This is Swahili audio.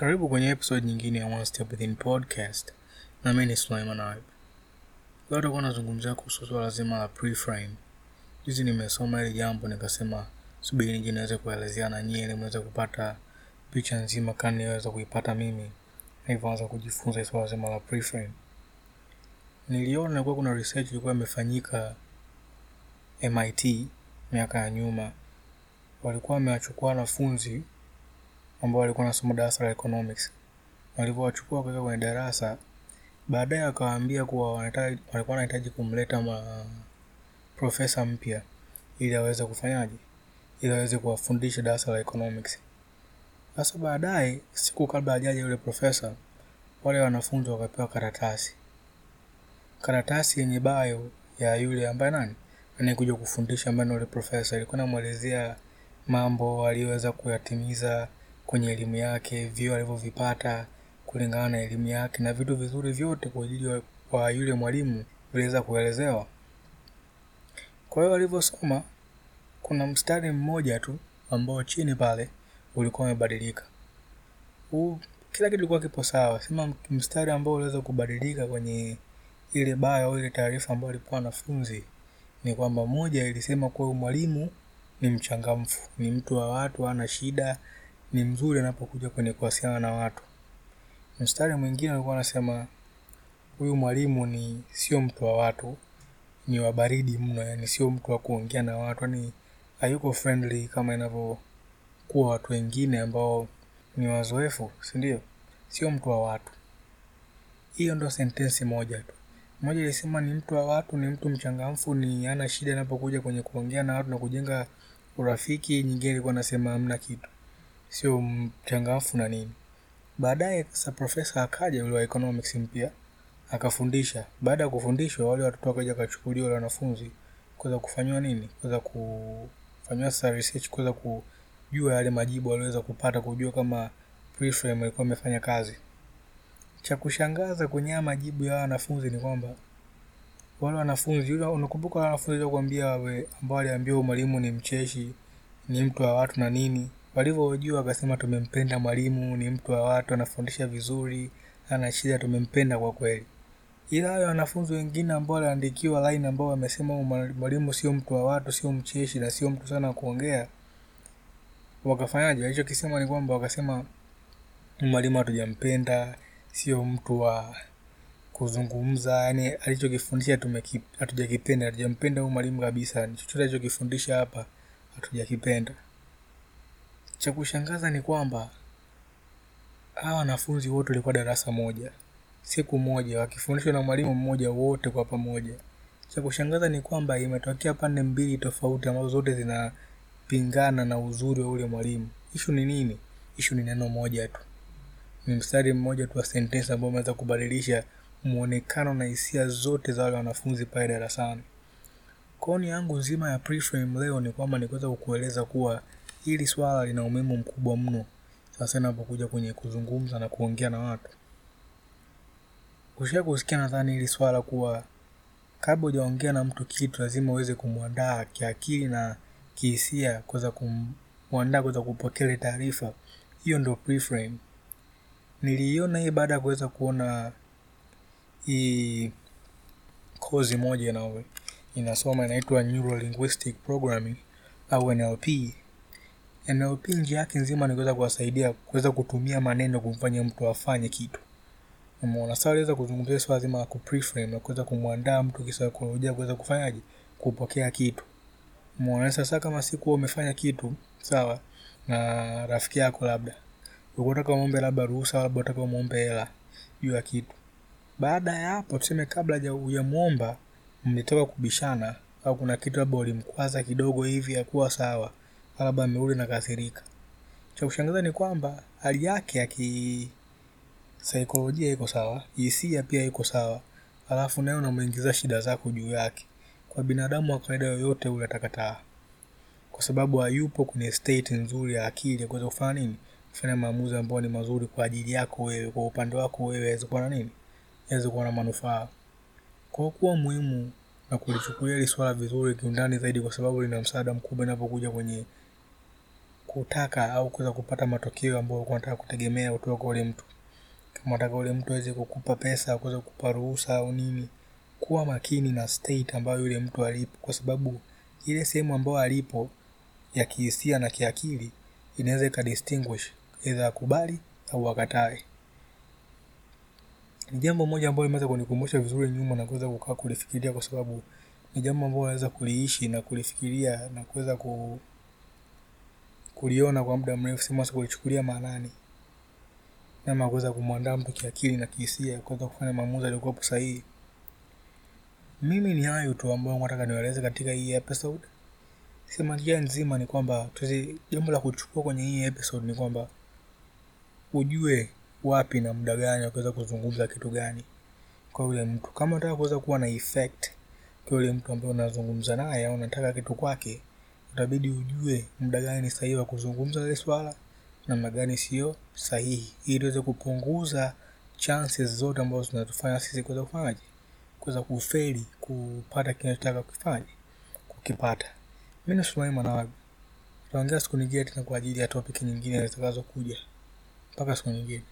Karibu kwenye episode nyingine ya One Step Within podcast, na mimi ni Sulaiman. Leo tutakuwa nazungumzia kuhusu swala zima la preframe. Juzi nimesoma hili jambo nikasema subiri nije niweze kuelezea na nyie ili muweze kupata picha nzima kama niweza kuipata mimi nilivyoanza kujifunza swala zima la preframe. Niliona kuwa kuna research ilikuwa imefanyika MIT miaka ya nyuma, walikuwa wamewachukua wanafunzi ambao walikuwa wanasoma darasa la economics. Walivyowachukua kuweka kwenye darasa, baadaye akawaambia kuwa walikuwa wanahitaji kumleta profesa mpya ili aweze kufanyaje, ili aweze kuwafundisha darasa la economics. Sasa baadaye, siku kabla ajaja yule profesa, wale wanafunzi wakapewa karatasi, karatasi yenye bayo ya yule ambaye nani anayekuja kufundisha, ambaye ni yule profesa. Ilikuwa namwelezea mambo aliyoweza kuyatimiza kwenye elimu yake, vyo alivyovipata kulingana na elimu yake, na vitu vizuri vyote kwa ajili wa yule mwalimu viliweza kuelezewa. Kwa hiyo alivyosoma kuna mstari mmoja tu ambao chini pale ulikuwa umebadilika. Huu kila kitu kilikuwa kipo sawa, sema mstari ambao uliweza kubadilika kwenye ile bio au ile taarifa ambayo alipewa wanafunzi ni kwamba moja ilisema kuwa mwalimu ni mchangamfu, ni mtu wa watu, ana shida, ni mzuri anapokuja kwenye kuwasiliana na watu. Mstari mwingine alikuwa anasema huyu mwalimu ni sio mtu wa watu, ni wa baridi mno, yani sio mtu wa kuongea na watu, yani hayuko friendly kama inavyokuwa watu wengine ambao ni wazoefu, si ndio? Sio mtu wa watu. Hiyo ndo sentensi moja tu. Moja ilisema ni mtu wa watu, ni mtu mchangamfu, ni ana shida anapokuja kwenye kuongea na watu na kujenga urafiki. Nyingine ilikuwa nasema hamna kitu, sio mchangamfu na nini. Baadaye sasa profesa akaja yule wa economics mpya akafundisha. Baada ya kufundishwa, wale watoto wakaja wakachukuliwa wale wanafunzi kuweza kufanywa nini, kuweza kufanywa sasa research, kuweza kujua yale majibu waliweza kupata, kujua kama preframe ilikuwa imefanya kazi. Cha kushangaza kwenye haya majibu ya wanafunzi ni kwamba wale wanafunzi yule, unakumbuka wanafunzi waliokuambia ambao waliambiwa mwalimu ni mcheshi, ni mtu wa watu na nini, walivyojua wakasema tumempenda mwalimu, ni mtu wa watu, anafundisha vizuri, ana shida, tumempenda kwa kweli. Ila hayo wanafunzi wengine ambao waliandikiwa line ambao wamesema mwalimu sio mtu wa watu, sio mcheshi na sio mtu sana kuongea, wakafanyaje? Walichokisema ni kwamba wakasema mwalimu hatujampenda, sio mtu wa kuzungumza, yani alichokifundisha hatujakipenda, hatujampenda huyu mwalimu kabisa, chochote alichokifundisha hapa hatujakipenda. Cha kushangaza ni kwamba hawa wanafunzi wote walikuwa darasa moja, siku moja, wakifundishwa na mwalimu mmoja, wote kwa pamoja. Cha kushangaza ni kwamba imetokea pande mbili tofauti ambazo zote zinapingana na uzuri wa ule mwalimu. Ishu ni nini? Ishu ni neno moja tu, ni mstari mmoja tu wa sentensi ambao umeweza kubadilisha muonekano na hisia zote za wale wanafunzi pale darasani. Koni yangu nzima ya preframe leo ni kwamba nikuweza kukueleza kuwa hili swala lina umuhimu mkubwa mno sasa inapokuja kwenye kuzungumza na kuongea na watu. ushia kusikia nadhani hili swala kuwa kabla hujaongea na mtu kitu lazima uweze kumwandaa kiakili na kihisia, kuweza kumwandaa kuweza kupokea taarifa. Hiyo ndo preframe. Niliiona hii baada ya kuweza kuona hii kozi moja na inasoma inaitwa neurolinguistic Programming au NLP. NLP njia yake nzima ni kuweza kuwasaidia kuweza kutumia maneno kumfanya mtu afanye kitu. Umeona, sasa aliweza kuzungumzia swala zima la kupreframe na kuweza kumwandaa mtu kisaikolojia kuweza kufanyaje, kupokea kitu. Umeona, sasa kama siku umefanya kitu sawa na rafiki yako, labda ukotaka muombe labda ruhusa, labda utaka muombe hela juu ya kitu. Baada ya hapo, tuseme kabla hujamuomba, mlitoka kubishana au kuna kitu labda ulimkwaza kidogo hivi, hakuwa sawa labda amerudi na kasirika. Cha kushangaza ni kwamba hali yake ya kisaikolojia iko sawa, hisia pia iko sawa, alafu naye unamuingiza shida zako juu yake. Kwa binadamu wa kawaida yoyote ule atakataa, kwa sababu hayupo kwenye state nzuri ya akili kuweza kufanya nini, kufanya maamuzi ambayo ni mazuri kwa ajili yako wewe, kwa upande wako wewe, aweze kuwa na nini, aweze kuwa na manufaa. Kwa kuwa muhimu na kulichukulia hili swala vizuri kiundani zaidi, kwa sababu lina msaada mkubwa inapokuja kwenye kutaka au kuweza kupata matokeo ambayo unataka kutegemea kutoka kwa ule mtu. Kama unataka ule mtu aweze kukupa pesa kuweza kukupa ruhusa au nini kuwa makini na state ambayo yule mtu alipo. Kwa sababu ile sehemu ambayo alipo ya kihisia na kiakili inaweza ikadistinguish either akubali au akatae. Ni jambo moja ambalo limeweza kunikumbusha vizuri nyuma na kuweza kukaa kulifikiria kwa sababu ni jambo ambalo naweza kuliishi na kulifikiria na kuweza ku, kuliona kwa muda mrefu simasa kulichukulia maanani. Nama kuweza kumwandaa mtu kiakili na kihisia kuweza kufanya maamuzi aliyokuwapo sahihi. Mimi ni hayo tu ambayo nataka niwaeleze katika hii episode. Sema njia nzima ni kwamba jambo la kuchukua kwenye hii episode ni kwamba ujue wapi na muda gani wakiweza kuzungumza kitu gani kwa yule mtu. Kama unataka kuweza kuwa na effect kwa yule mtu ambaye unazungumza naye au unataka kitu kwake utabidi ujue muda gani ni sahihi wa kuzungumza ile swala na muda gani sio sahihi ili uweze kupunguza chances zote ambazo zinatufanya sisi kuweza kufanyaje kuweza kufeli kupata kinachotaka kufanya kukipata. Mi ni Sulaiman Nawabi tutaongea siku nyingine tena kwa ajili ya topic nyingine zitakazokuja mpaka siku nyingine